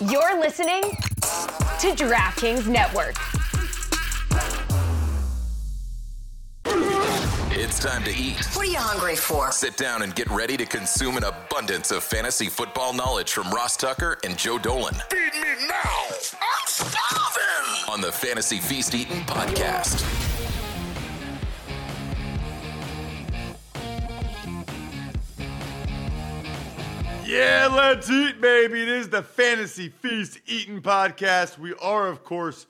You're listening to DraftKings Network. It's time to eat. What are you hungry for? Sit down and get ready to consume an abundance of fantasy football knowledge from Ross Tucker and Joe Dolan Feed me now. I'm starving. on the Fantasy Feast Eating podcast. Yeah, let's eat, baby. It is the Fantasy Feast Eating Podcast. We are, of course,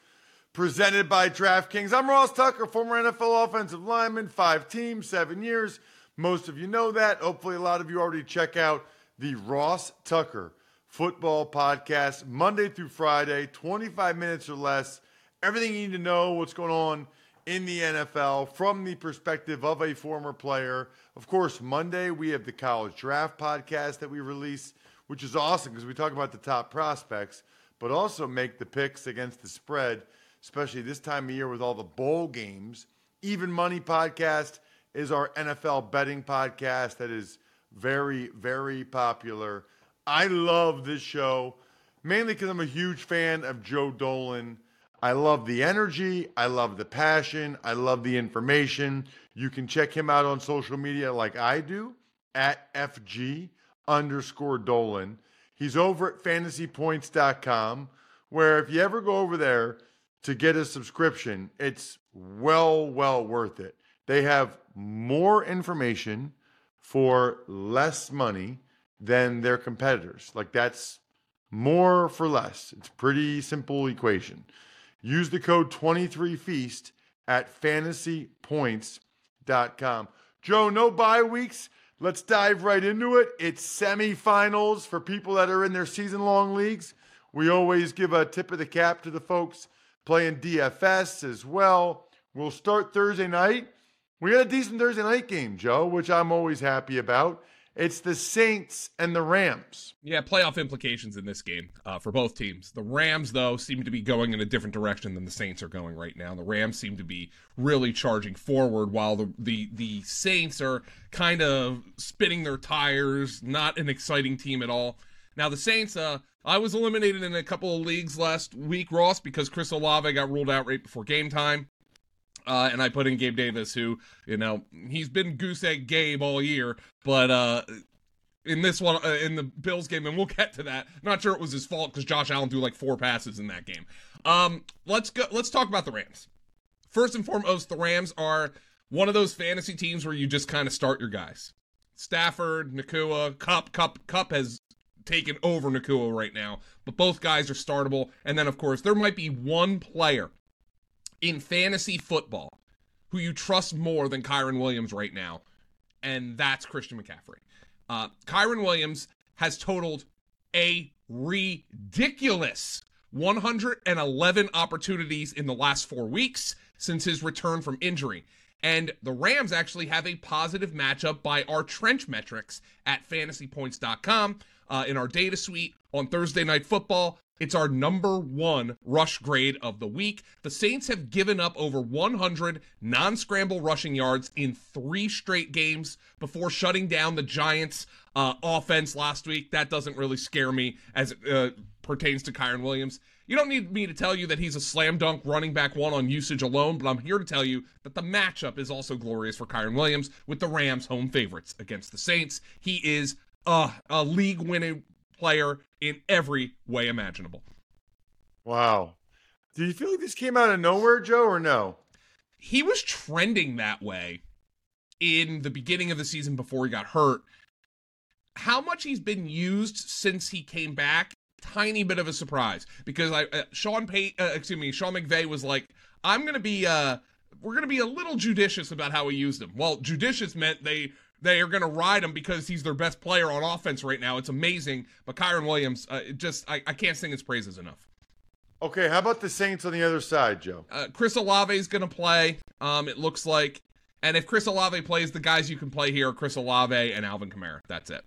presented by DraftKings. I'm Ross Tucker, former NFL offensive lineman, five teams, seven years. Most of you know that. Hopefully, a lot of you already check out the Ross Tucker Football Podcast, Monday through Friday, 25 minutes or less. Everything you need to know, what's going on in the NFL from the perspective of a former player. Of course, Monday we have the college draft podcast that we release, which is awesome because we talk about the top prospects, but also make the picks against the spread, especially this time of year with all the bowl games. Even Money podcast is our NFL betting podcast that is very, very popular. I love this show mainly because I'm a huge fan of Joe Dolan. I love the energy. I love the passion. I love the information. You can check him out on social media like I do at FG underscore Dolan. He's over at fantasypoints.com, where if you ever go over there to get a subscription, it's well, well worth it. They have more information for less money than their competitors. Like that's more for less. It's a pretty simple equation. Use the code 23feast at fantasypoints.com. Joe, no bye weeks. Let's dive right into it. It's semifinals for people that are in their season long leagues. We always give a tip of the cap to the folks playing DFS as well. We'll start Thursday night. We got a decent Thursday night game, Joe, which I'm always happy about. It's the Saints and the Rams. Yeah, playoff implications in this game uh, for both teams. The Rams, though, seem to be going in a different direction than the Saints are going right now. The Rams seem to be really charging forward, while the the, the Saints are kind of spinning their tires. Not an exciting team at all. Now the Saints, uh, I was eliminated in a couple of leagues last week, Ross, because Chris Olave got ruled out right before game time. Uh, and I put in Gabe Davis, who, you know, he's been goose egg Gabe all year, but uh, in this one, uh, in the Bills game, and we'll get to that. not sure it was his fault because Josh Allen threw like four passes in that game. Um, let's go. Let's talk about the Rams. First and foremost, the Rams are one of those fantasy teams where you just kind of start your guys. Stafford, Nacua, Kupp, Kupp, Kupp has taken over Nacua right now, but both guys are startable. And then, of course, there might be one player in fantasy football who you trust more than Kyren Williams right now, and that's Christian McCaffrey. Uh, Kyren Williams has totaled a ridiculous 111 opportunities in the last four weeks since his return from injury. And the Rams actually have a positive matchup by our trench metrics at fantasypoints.com uh, in our data suite on Thursday Night Football. It's our number one rush grade of the week. The Saints have given up over 100 non scramble rushing yards in three straight games before shutting down the Giants' uh, offense last week. That doesn't really scare me as it uh, pertains to Kyren Williams. You don't need me to tell you that he's a slam dunk running back one on usage alone, but I'm here to tell you that the matchup is also glorious for Kyren Williams with the Rams home favorites against the Saints. He is uh, a league winning player in every way imaginable. Wow. Do you feel like this came out of nowhere, Joe, or no? He was trending that way in the beginning of the season before he got hurt. How much he's been used since he came back, tiny bit of a surprise because I uh, Sean Pay, uh, excuse me, Sean McVay was like, "I'm going to be uh we're going to be a little judicious about how we use him." Well, judicious meant they they are going to ride him because he's their best player on offense right now. It's amazing. But Kyren Williams, uh, just I, I can't sing his praises enough. Okay, how about the Saints on the other side, Joe? Uh, Chris Olave is going to play. Um, it looks like, and if Chris Olave plays, the guys you can play here are Chris Olave and Alvin Kamara. That's it.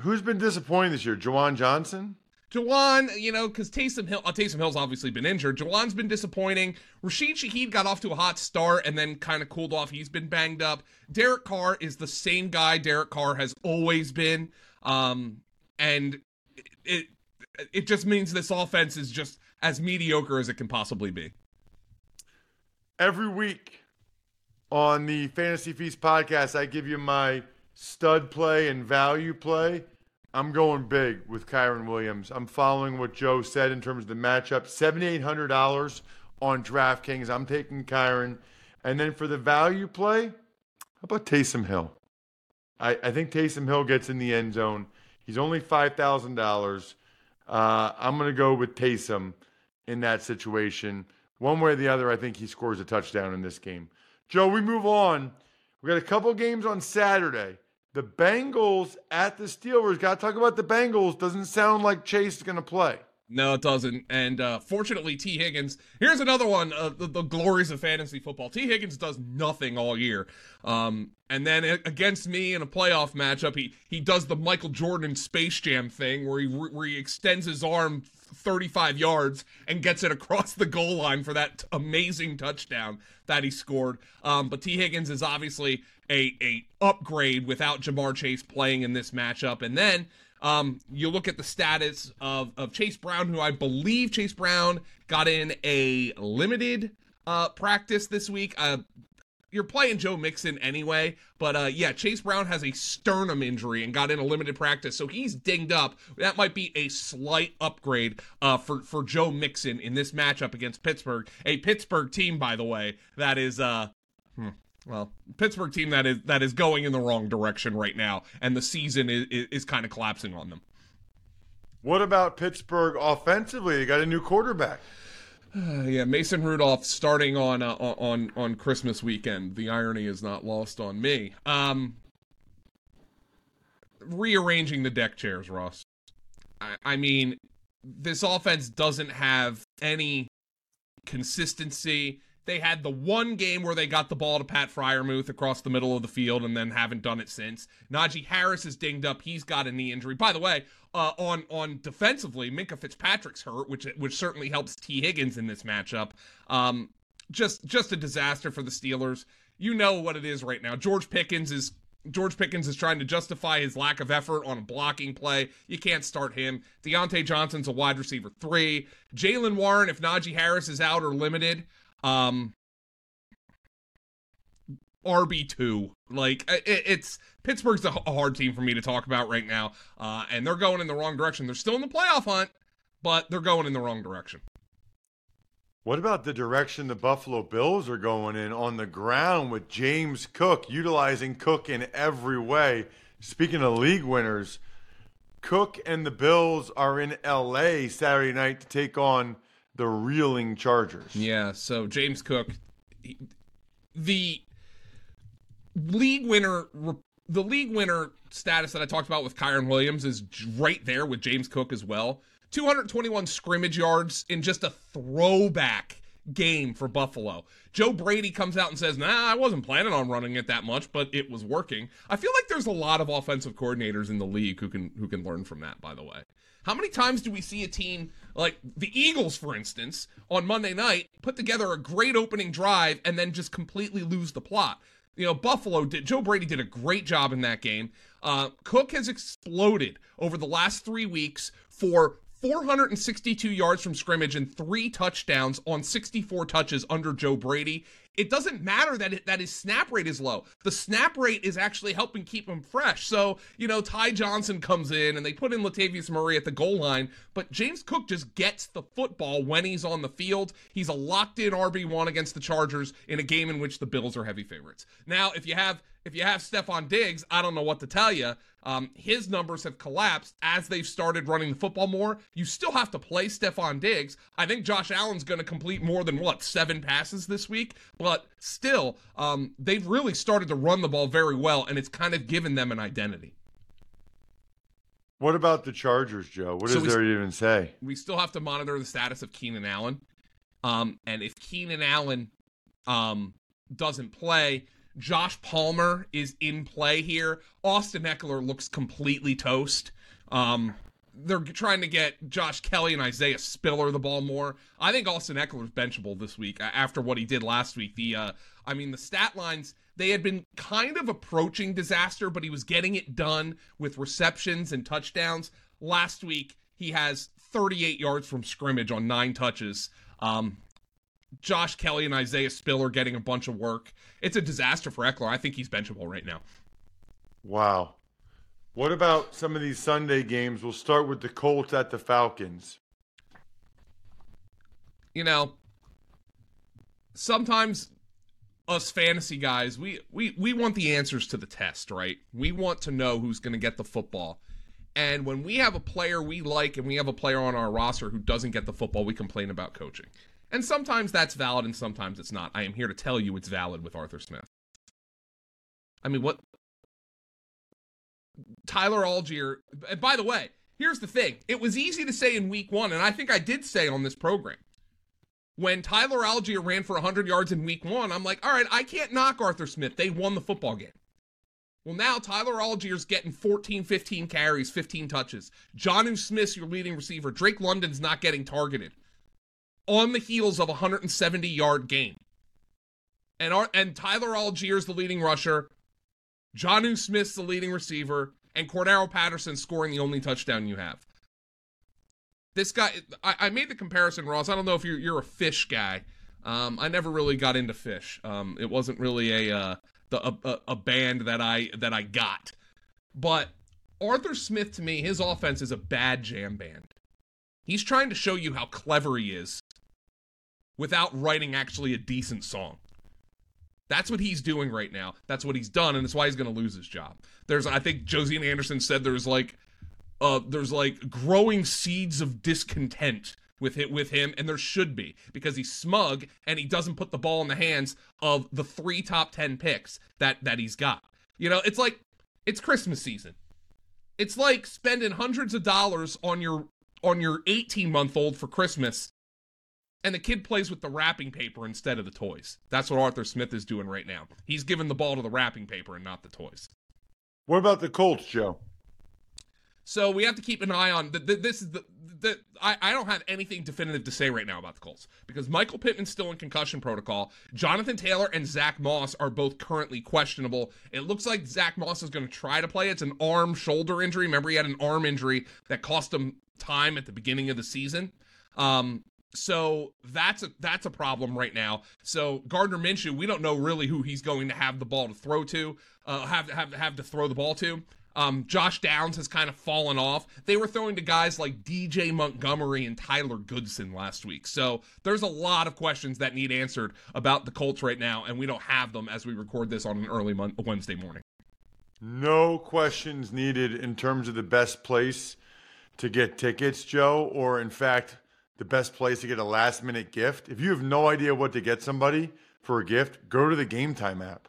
Who's been disappointing this year? Juwan Johnson? Juwan, you know, because Taysom Hill, uh, Taysom Hill's obviously been injured. Juwan's been disappointing. Rashid Shaheed got off to a hot start and then kind of cooled off. He's been banged up. Derek Carr is the same guy Derek Carr has always been. Um, and it it just means this offense is just as mediocre as it can possibly be. Every week on the Fantasy Feast podcast, I give you my stud play and value play. I'm going big with Kyren Williams. I'm following what Joe said in terms of the matchup. $7,800 on DraftKings. I'm taking Kyren. And then for the value play, how about Taysom Hill? I, I think Taysom Hill gets in the end zone. He's only $5,000. Uh, I'm going to go with Taysom in that situation. One way or the other, I think he scores a touchdown in this game. Joe, we move on. We got a couple games on Saturday. The Bengals at the Steelers. Got to talk about the Bengals. Doesn't sound like Chase is going to play. No, it doesn't. And uh, fortunately, Tee Higgins. Here's another one. Uh, the, the, glories of fantasy football. Tee Higgins does nothing all year. Um, and then against me in a playoff matchup, he he does the Michael Jordan Space Jam thing where he where he extends his arm 35 yards and gets it across the goal line for that amazing touchdown that he scored. Um, but Tee Higgins is obviously a a upgrade without Ja'Marr Chase playing in this matchup. And then um, you look at the status of, of Chase Brown, who I believe Chase Brown got in a limited uh, practice this week. Uh, you're playing Joe Mixon anyway, but uh, yeah, Chase Brown has a sternum injury and got in a limited practice, so he's dinged up. That might be a slight upgrade uh, for for Joe Mixon in this matchup against Pittsburgh, a Pittsburgh team, by the way, that is uh, hmm, well, Pittsburgh team that is that is going in the wrong direction right now, and the season is is, is kind of collapsing on them. What about Pittsburgh offensively? They got a new quarterback. Uh, yeah, Mason Rudolph starting on uh, on on Christmas weekend. The irony is not lost on me. Um, rearranging the deck chairs, Ross. I, I mean, this offense doesn't have any consistency. They had the one game where they got the ball to Pat Freiermuth across the middle of the field and then haven't done it since. Najee Harris is dinged up. He's got a knee injury. By the way, uh, on on defensively, Minkah Fitzpatrick's hurt, which which certainly helps Tee Higgins in this matchup. Um, just just a disaster for the Steelers. You know what it is right now. George Pickens is George Pickens is trying to justify his lack of effort on a blocking play. You can't start him. Diontae Johnson's a wide receiver three. Jaylen Warren, if Najee Harris is out or limited, um, RB two. Like it, it's Pittsburgh's a, hard team for me to talk about right now, uh, and they're going in the wrong direction. They're still in the playoff hunt, but they're going in the wrong direction. What about the direction the Buffalo Bills are going in on the ground with James Cook, utilizing Cook in every way? Speaking of league winners, Cook and the Bills are in LA Saturday night to take on the reeling Chargers. Yeah, so James Cook, the league winner, the league winner status that I talked about with Kyren Williams is right there with James Cook as well. 221 scrimmage yards in just a throwback game for Buffalo. Joe Brady comes out and says, "Nah, I wasn't planning on running it that much, but it was working." I feel like there's a lot of offensive coordinators in the league who can who can learn from that, by the way. How many times do we see a team like the Eagles, for instance, on Monday night put together a great opening drive and then just completely lose the plot? You know, Buffalo did. Joe Brady did a great job in that game. Uh, Cook has exploded over the last three weeks for 462 yards from scrimmage and three touchdowns on 64 touches under Joe Brady it doesn't matter that it, that his snap rate is low. The snap rate is actually helping keep him fresh. So, you know, Ty Johnson comes in and they put in Latavius Murray at the goal line, but James Cook just gets the football when he's on the field. He's a locked in RB1 against the Chargers in a game in which the Bills are heavy favorites. Now, if you have if you have Stefon Diggs, I don't know what to tell you. Um, his numbers have collapsed as they've started running the football more. You still have to play Stefon Diggs. I think Josh Allen's going to complete more than what seven passes this week, but still, um, they've really started to run the ball very well, and it's kind of given them an identity. What about the Chargers, Joe? What so does there even say? We still have to monitor the status of Keenan Allen. Um, and if Keenan Allen um, doesn't play, Josh Palmer is in play here. Austin Ekeler looks completely toast. Um, they're trying to get Josh Kelley and Isaiah Spiller the ball more. I think Austin Ekeler's benchable this week after what he did last week. The uh, I mean the stat lines they had been kind of approaching disaster, but he was getting it done with receptions and touchdowns. Last week, he has 38 yards from scrimmage on nine touches. Um, Josh Kelley and Isaiah Spiller getting a bunch of work. It's a disaster for Ekeler. I think he's benchable right now. Wow. What about some of these Sunday games? We'll start with the Colts at the Falcons. You know, sometimes us fantasy guys, we we we want the answers to the test, right? We want to know who's going to get the football. And when we have a player we like and we have a player on our roster who doesn't get the football, we complain about coaching. And sometimes that's valid and sometimes it's not. I am here to tell you it's valid with Arthur Smith. I mean, what Tyler Allgeier. and by the way, here's the thing. It was easy to say in week 1 and I think I did say on this program when Tyler Allgeier ran for 100 yards in week one, I'm like, all right, I can't knock Arthur Smith. They won the football game. Well, now Tyler Allgeier's getting 14, 15 carries, 15 touches. Jonnu Smith's your leading receiver. Drake London's not getting targeted on the heels of a 170 yard game. And, our, and Tyler Allgeier's the leading rusher. Jonnu Smith's the leading receiver. And Cordarrelle Patterson scoring the only touchdown you have. This guy I, I, made the comparison ross. I don't know if you're, you're a Phish guy. Um, i never really got into Phish. um, it wasn't really a, uh, the, a, a band that i that i got. But arthur smith to me his offense is a bad jam band. He's trying to show you how clever he is without writing actually a decent song that's what he's doing right now. That's what he's done, and that's why he's going to lose his job. There's, I think Josina Anderson said there's like uh, there's like growing seeds of discontent with it with him, and there should be because he's smug and he doesn't put the ball in the hands of the three top ten picks that that he's got. You know, it's like it's Christmas season. It's like spending hundreds of dollars on your on your 18 month old for Christmas, and the kid plays with the wrapping paper instead of the toys. That's what Arthur Smith is doing right now. He's giving the ball to the wrapping paper and not the toys. What about the Colts, Joe? So we have to keep an eye on the, the, this is the, the I, I don't have anything definitive to say right now about the Colts because Michael Pittman's still in concussion protocol. Jonathan Taylor and Zach Moss are both currently questionable. It looks like Zach Moss is going to try to play. It's an arm shoulder injury. Remember, he had an arm injury that cost him time at the beginning of the season. Um, so that's a that's a problem right now. So Gardner Minshew, we don't know really who he's going to have the ball to throw to, uh, have have have to throw the ball to. Um, Josh Downs has kind of fallen off. They were throwing to guys like DJ Montgomery and Tyler Goodson last week. So there's a lot of questions that need answered about the Colts right now, and we don't have them as we record this on an early mon- Wednesday morning. No questions needed in terms of the best place to get tickets, Joe, or in fact, the best place to get a last minute gift. If you have no idea what to get somebody for a gift, go to the Game Time app.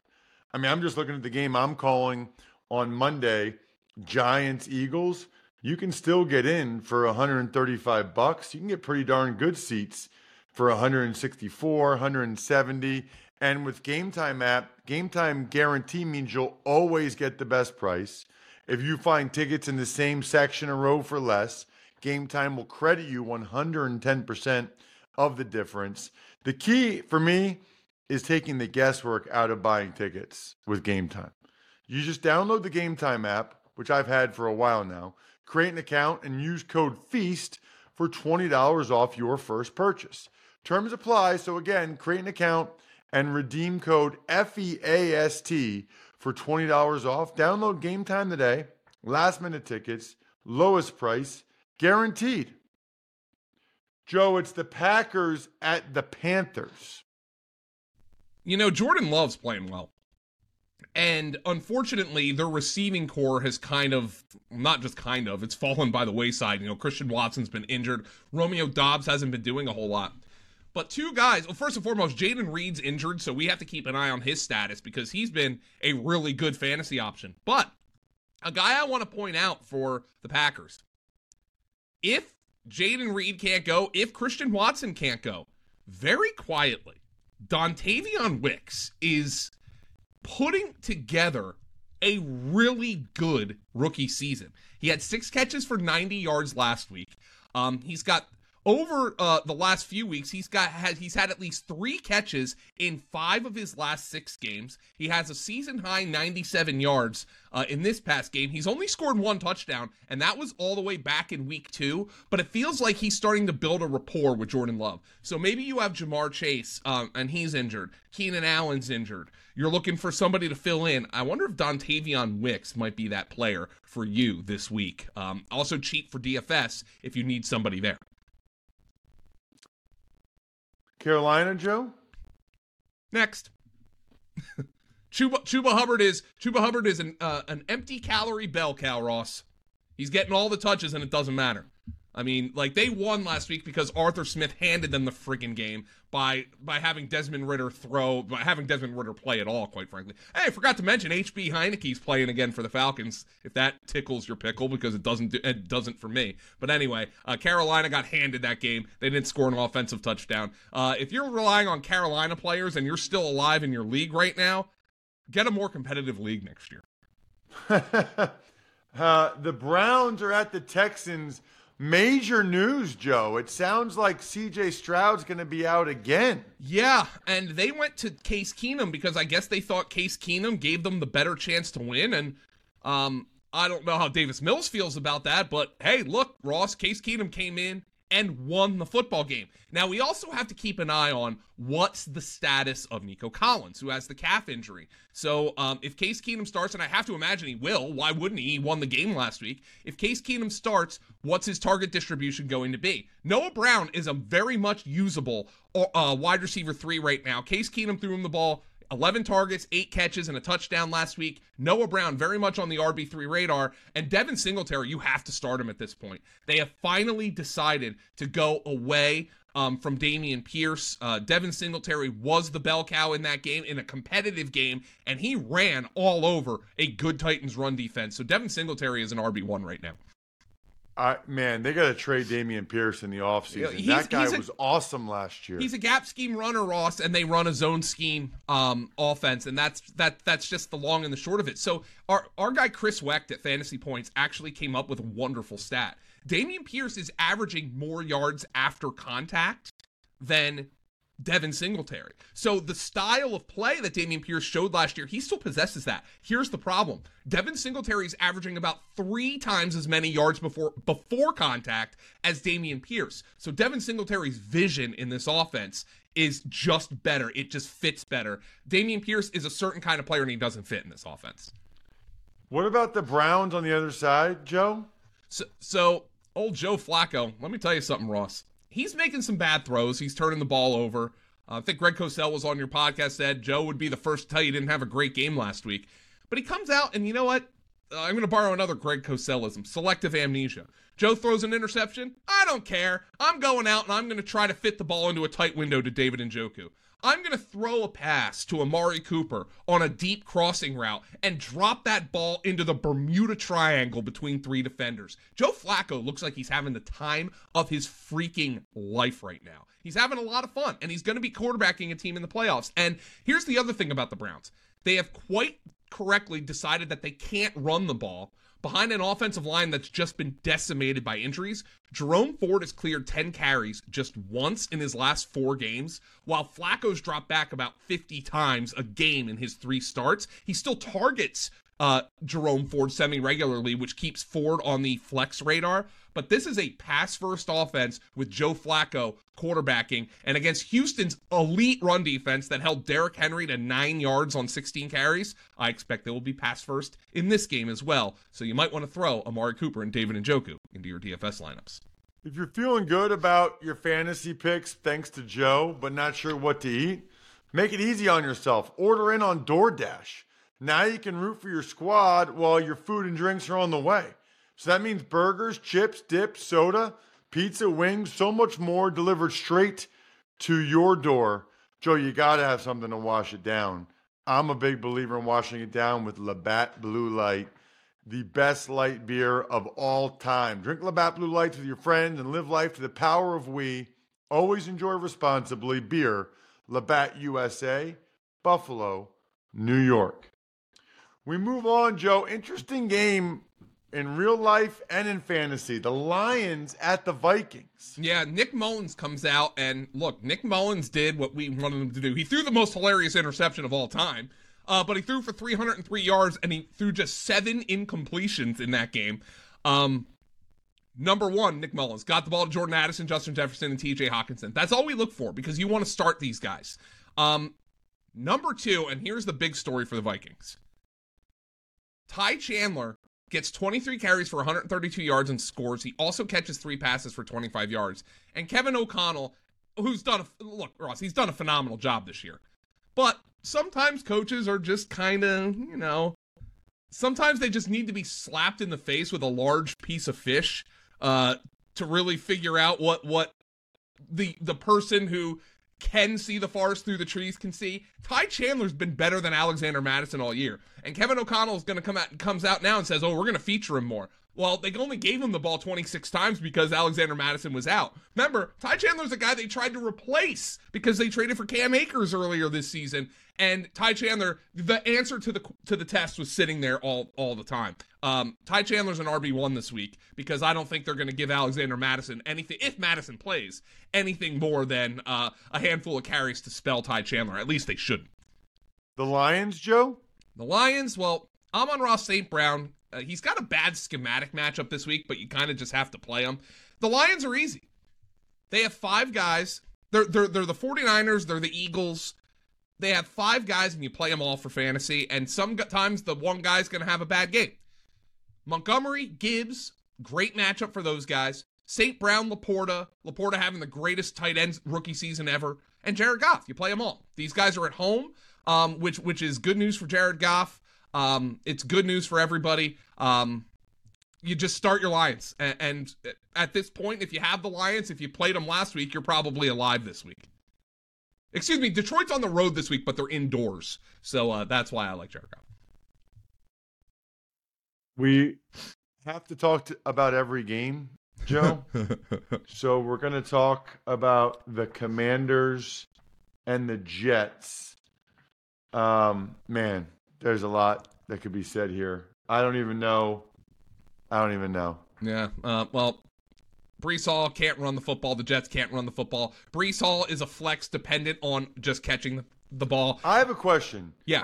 I mean, I'm just looking at the game I'm calling on Monday, Giants Eagles, you can still get in for 135 bucks. You can get pretty darn good seats for 164, 170. And with Game Time app, Game Time guarantee means you'll always get the best price. If you find tickets in the same section or row for less, Game Time will credit you 110% of the difference. The key for me is taking the guesswork out of buying tickets with Game Time. You just download the Game Time app, which I've had for a while now, create an account, and use code FEAST for $20 off your first purchase. Terms apply. So, again, create an account and redeem code FEAST for $20 off. Download Game Time today. Last minute tickets, lowest price, guaranteed. Joe, it's the Packers at the Panthers. You know, Jordan Love's playing well. And unfortunately, their receiving core has kind of, not just kind of, it's fallen by the wayside. You know, Christian Watson's been injured. Romeo Doubs hasn't been doing a whole lot. But two guys, well, first and foremost, Jayden Reed's injured, so we have to keep an eye on his status because he's been a really good fantasy option. But a guy I want to point out for the Packers if Jayden Reed can't go, if Christian Watson can't go, very quietly, Dontayvion Wicks is putting together a really good rookie season. He had six catches for 90 yards last week. Um, he's got over uh, the last few weeks, he's got he's had at least three catches in five of his last six games. He has a season high 97 yards uh, in this past game. He's only scored one touchdown, and that was all the way back in week two. But it feels like he's starting to build a rapport with Jordan Love. So maybe you have Ja'Marr Chase, um, and he's injured. Keenan Allen's injured. You're looking for somebody to fill in. I wonder if Dontayvion Wicks might be that player for you this week. Um, also, cheap for DFS if you need somebody there. Carolina, Joe. Next. Chuba, Chuba Hubbard is Chuba Hubbard is an uh, an empty calorie bell cow, Ross. He's getting all the touches and it doesn't matter. I mean, like they won last week because Arthur Smith handed them the friggin' game by by having Desmond Ridder throw, by having Desmond Ridder play at all. Quite frankly, hey, I forgot to mention HB Heinicke's playing again for the Falcons. If that tickles your pickle, because it doesn't, do, it doesn't for me. But anyway, uh, Carolina got handed that game. They didn't score an offensive touchdown. Uh, if you're relying on Carolina players and you're still alive in your league right now, get a more competitive league next year. uh, the Browns are at the Texans. Major news, Joe. It sounds like CJ Stroud's going to be out again. Yeah, and they went to Case Keenum because I guess they thought Case Keenum gave them the better chance to win. And um, I don't know how Davis Mills feels about that, but hey, look, Ross, Case Keenum came in and won the football game. Now, we also have to keep an eye on what's the status of Nico Collins, who has the calf injury. So, um, if Case Keenum starts, and I have to imagine he will, why wouldn't he? He won the game last week. If Case Keenum starts, what's his target distribution going to be? Noah Brown is a very much usable uh, wide receiver three right now. Case Keenum threw him the ball 11 targets, 8 catches, and a touchdown last week. Noah Brown very much on the RB3 radar. And Devin Singletary, you have to start him at this point. They have finally decided to go away um, from Dameon Pierce. Uh, Devin Singletary was the bell cow in that game, in a competitive game, and he ran all over a good Titans run defense. So Devin Singletary is an RB1 right now. I, man, they got to trade Dameon Pierce in the offseason. That guy a, was awesome last year. He's a gap scheme runner, Ross, and they run a zone scheme um, offense, and that's that. That's just the long and the short of it. So our our guy Chris Wecht at Fantasy Points actually came up with a wonderful stat. Dameon Pierce is averaging more yards after contact than Devin Singletary. So the style of play that Dameon Pierce showed last year, he still possesses that. Here's the problem. Devin Singletary is averaging about three times as many yards before before contact as Dameon Pierce. So Devin Singletary's vision in this offense is just better. It just fits better. Dameon Pierce is a certain kind of player and he doesn't fit in this offense. What about the Browns on the other side, Joe? So, so old Joe Flacco, let me tell you something, Ross he's making some bad throws. He's turning the ball over. Uh, I think Greg Cosell was on your podcast, said Joe would be the first to tell you didn't have a great game last week. But he comes out, and you know what? Uh, I'm going to borrow another Greg Cosellism selective amnesia. Joe throws an interception. I don't care. I'm going out and I'm going to try to fit the ball into a tight window to David Njoku. I'm going to throw a pass to Amari Cooper on a deep crossing route and drop that ball into the Bermuda Triangle between three defenders. Joe Flacco looks like he's having the time of his freaking life right now. He's having a lot of fun, and he's going to be quarterbacking a team in the playoffs. And here's the other thing about the Browns they have quite correctly decided that they can't run the ball behind an offensive line that's just been decimated by injuries. Jerome Ford has cleared 10 carries just once in his last four games, while Flacco's dropped back about 50 times a game in his three starts. He still targets uh, Jerome Ford semi regularly, which keeps Ford on the flex radar. But this is a pass first offense with Joe Flacco quarterbacking and against Houston's elite run defense that held Derrick Henry to nine yards on 16 carries. I expect they will be pass first in this game as well. So you might want to throw Amari Cooper and David Njoku into your DFS lineups. If you're feeling good about your fantasy picks, thanks to Joe, but not sure what to eat, make it easy on yourself. Order in on DoorDash. Now you can root for your squad while your food and drinks are on the way. So that means burgers, chips, dips, soda, pizza, wings, so much more delivered straight to your door. Joe, you got to have something to wash it down. I'm a big believer in washing it down with Labatt Blue Light, the best light beer of all time. Drink Labatt Blue Lights with your friends and live life to the power of we. Always enjoy responsibly. Beer, Labatt USA, Buffalo, New York. We move on, Joe. Interesting game in real life and in fantasy. The Lions at the Vikings. Yeah, Nick Mullens comes out and look, Nick Mullens did what we wanted him to do. He threw the most hilarious interception of all time. Uh, but he threw for 303 yards and he threw just seven incompletions in that game. Um, number one, Nick Mullens got the ball to Jordan Addison, Justin Jefferson, and TJ Hockenson. That's all we look for because you want to start these guys. Um, number two, and here's the big story for the Vikings Ty Chandler gets 23 carries for 132 yards and scores. He also catches three passes for 25 yards. And Kevin O'Connell, who's done a look, Ross, he's done a phenomenal job this year. But sometimes coaches are just kind of, you know, sometimes they just need to be slapped in the face with a large piece of fish uh, to really figure out what what the the person who can see the forest through the trees can see. Ty Chandler's been better than Alexander Mattison all year, and Kevin O'Connell is going to come out and comes out now and says, "Oh, we're going to feature him more." Well, they only gave him the ball 26 times because Alexander Mattison was out. Remember, Ty Chandler's a guy they tried to replace because they traded for Cam Akers earlier this season, and Ty Chandler, the answer to the to the test was sitting there all all the time. Um, Ty Chandler's an RB one this week because I don't think they're going to give Alexander Mattison anything if Mattison plays anything more than uh, a handful of carries to spell Ty Chandler. At least they shouldn't. The Lions, Joe. The Lions. Well, Amon-Ra St. Brown. Uh, he's got a bad schematic matchup this week, but you kind of just have to play him. The Lions are easy. They have five guys. They're, they're, they're the 49ers. They're the Eagles they have five guys and you play them all for fantasy, and sometimes the one guy's going to have a bad game. Montgomery, Gibbs, great matchup for those guys. St. Brown, LaPorta, LaPorta having the greatest tight end rookie season ever, and Jared Goff. You play them all. These guys are at home, um, which which is good news for Jared Goff. Um, it's good news for everybody. Um, you just start your Lions, and, and at this point, if you have the Lions, if you played them last week, you're probably alive this week. Excuse me, Detroit's on the road this week, but they're indoors, so uh, that's why I like Jared Goff. We have to talk to, about every game, Joe. so we're going to talk about the Commanders and the Jets. Um, man, there's a lot that could be said here. I don't even know. I don't even know. Yeah. Uh, well, Breece Hall can't run the football. The Jets can't run the football. Breece Hall is a flex dependent on just catching the, the ball. I have a question. Yeah.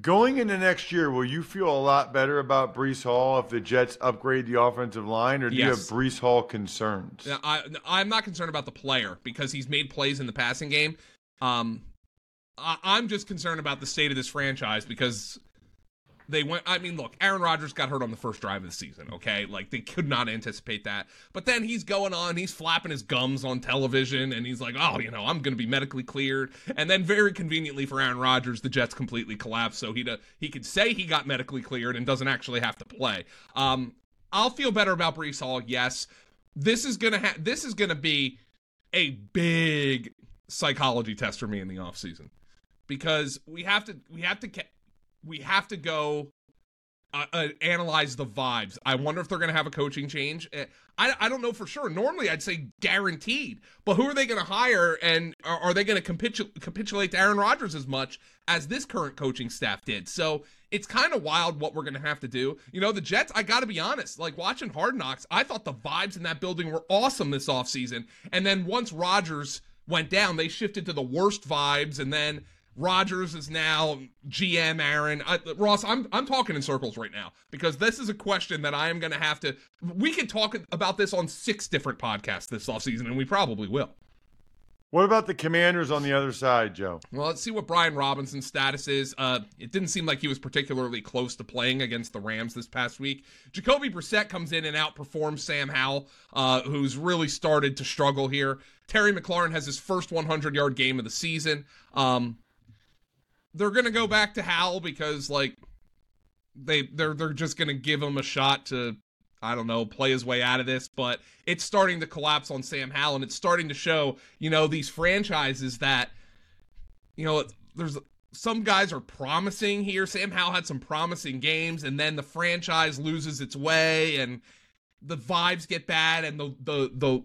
Going into next year, will you feel a lot better about Breece Hall if the Jets upgrade the offensive line, or do yes. you have Breece Hall concerns? I, I'm not concerned about the player because he's made plays in the passing game. Um, I, I'm just concerned about the state of this franchise because they went. I mean, look, Aaron Rodgers got hurt on the first drive of the season. Okay, like they could not anticipate that. But then he's going on, he's flapping his gums on television, and he's like, "Oh, you know, I'm going to be medically cleared." And then, very conveniently for Aaron Rodgers, the Jets completely collapsed, so he he could say he got medically cleared and doesn't actually have to play. Um, I'll feel better about Breece Hall. Yes, this is gonna ha- this is gonna be a big psychology test for me in the offseason because we have to we have to we have to go uh, uh, analyze the vibes. I wonder if they're going to have a coaching change. Uh, I, I don't know for sure. Normally, I'd say guaranteed, but who are they going to hire, and are, are they going to capitul- capitulate to Aaron Rodgers as much as this current coaching staff did? So it's kind of wild what we're going to have to do. You know, the Jets. I got to be honest. Like watching Hard Knocks, I thought the vibes in that building were awesome this offseason. and then once Rodgers went down, they shifted to the worst vibes, and then Rodgers is now GM Aaron. Uh, Ross, I'm I'm talking in circles right now because this is a question that I am going to have to. We could talk about this on six different podcasts this offseason, and we probably will. What about the Commanders on the other side, Joe? Well, let's see what Brian Robinson's status is. Uh, it didn't seem like he was particularly close to playing against the Rams this past week. Jacoby Brissett comes in and outperforms Sam Howell, uh, who's really started to struggle here. Terry McLaurin has his first 100 yard game of the season. Um, they're gonna go back to Hal because like they they're they're just gonna give him a shot to I don't know play his way out of this, but it's starting to collapse on Sam Howell, and it's starting to show you know these franchises that you know there's some guys are promising here. Sam Howell had some promising games, and then the franchise loses its way, and the vibes get bad, and the the the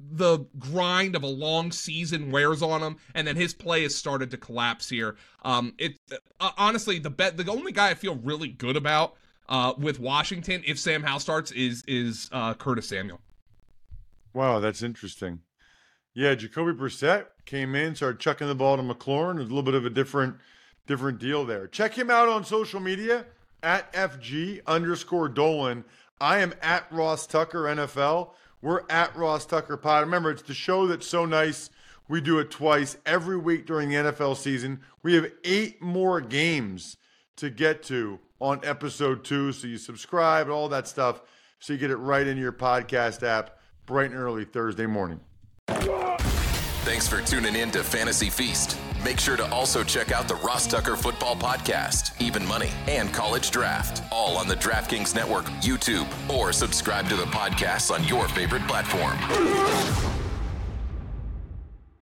the grind of a long season wears on him, and then his play has started to collapse here. Um, it uh, honestly the bet the only guy I feel really good about uh, with Washington, if Sam Howell starts, is is uh, Curtis Samuel. Wow, that's interesting. Yeah, Jacoby Brissett came in, started chucking the ball to McLaurin. A little bit of a different different deal there. Check him out on social media at FG underscore Dolan. I am at Ross Tucker NFL. We're at Ross Tucker Pod. Remember, it's the show that's so nice. We do it twice every week during the NFL season. We have eight more games to get to on episode two. So you subscribe, and all that stuff, so you get it right in your podcast app bright and early Thursday morning. Thanks for tuning in to Fantasy Feast. Make sure to also check out the Ross Tucker Football Podcast, Even Money, and College Draft, all on the DraftKings Network, YouTube, or subscribe to the podcast on your favorite platform.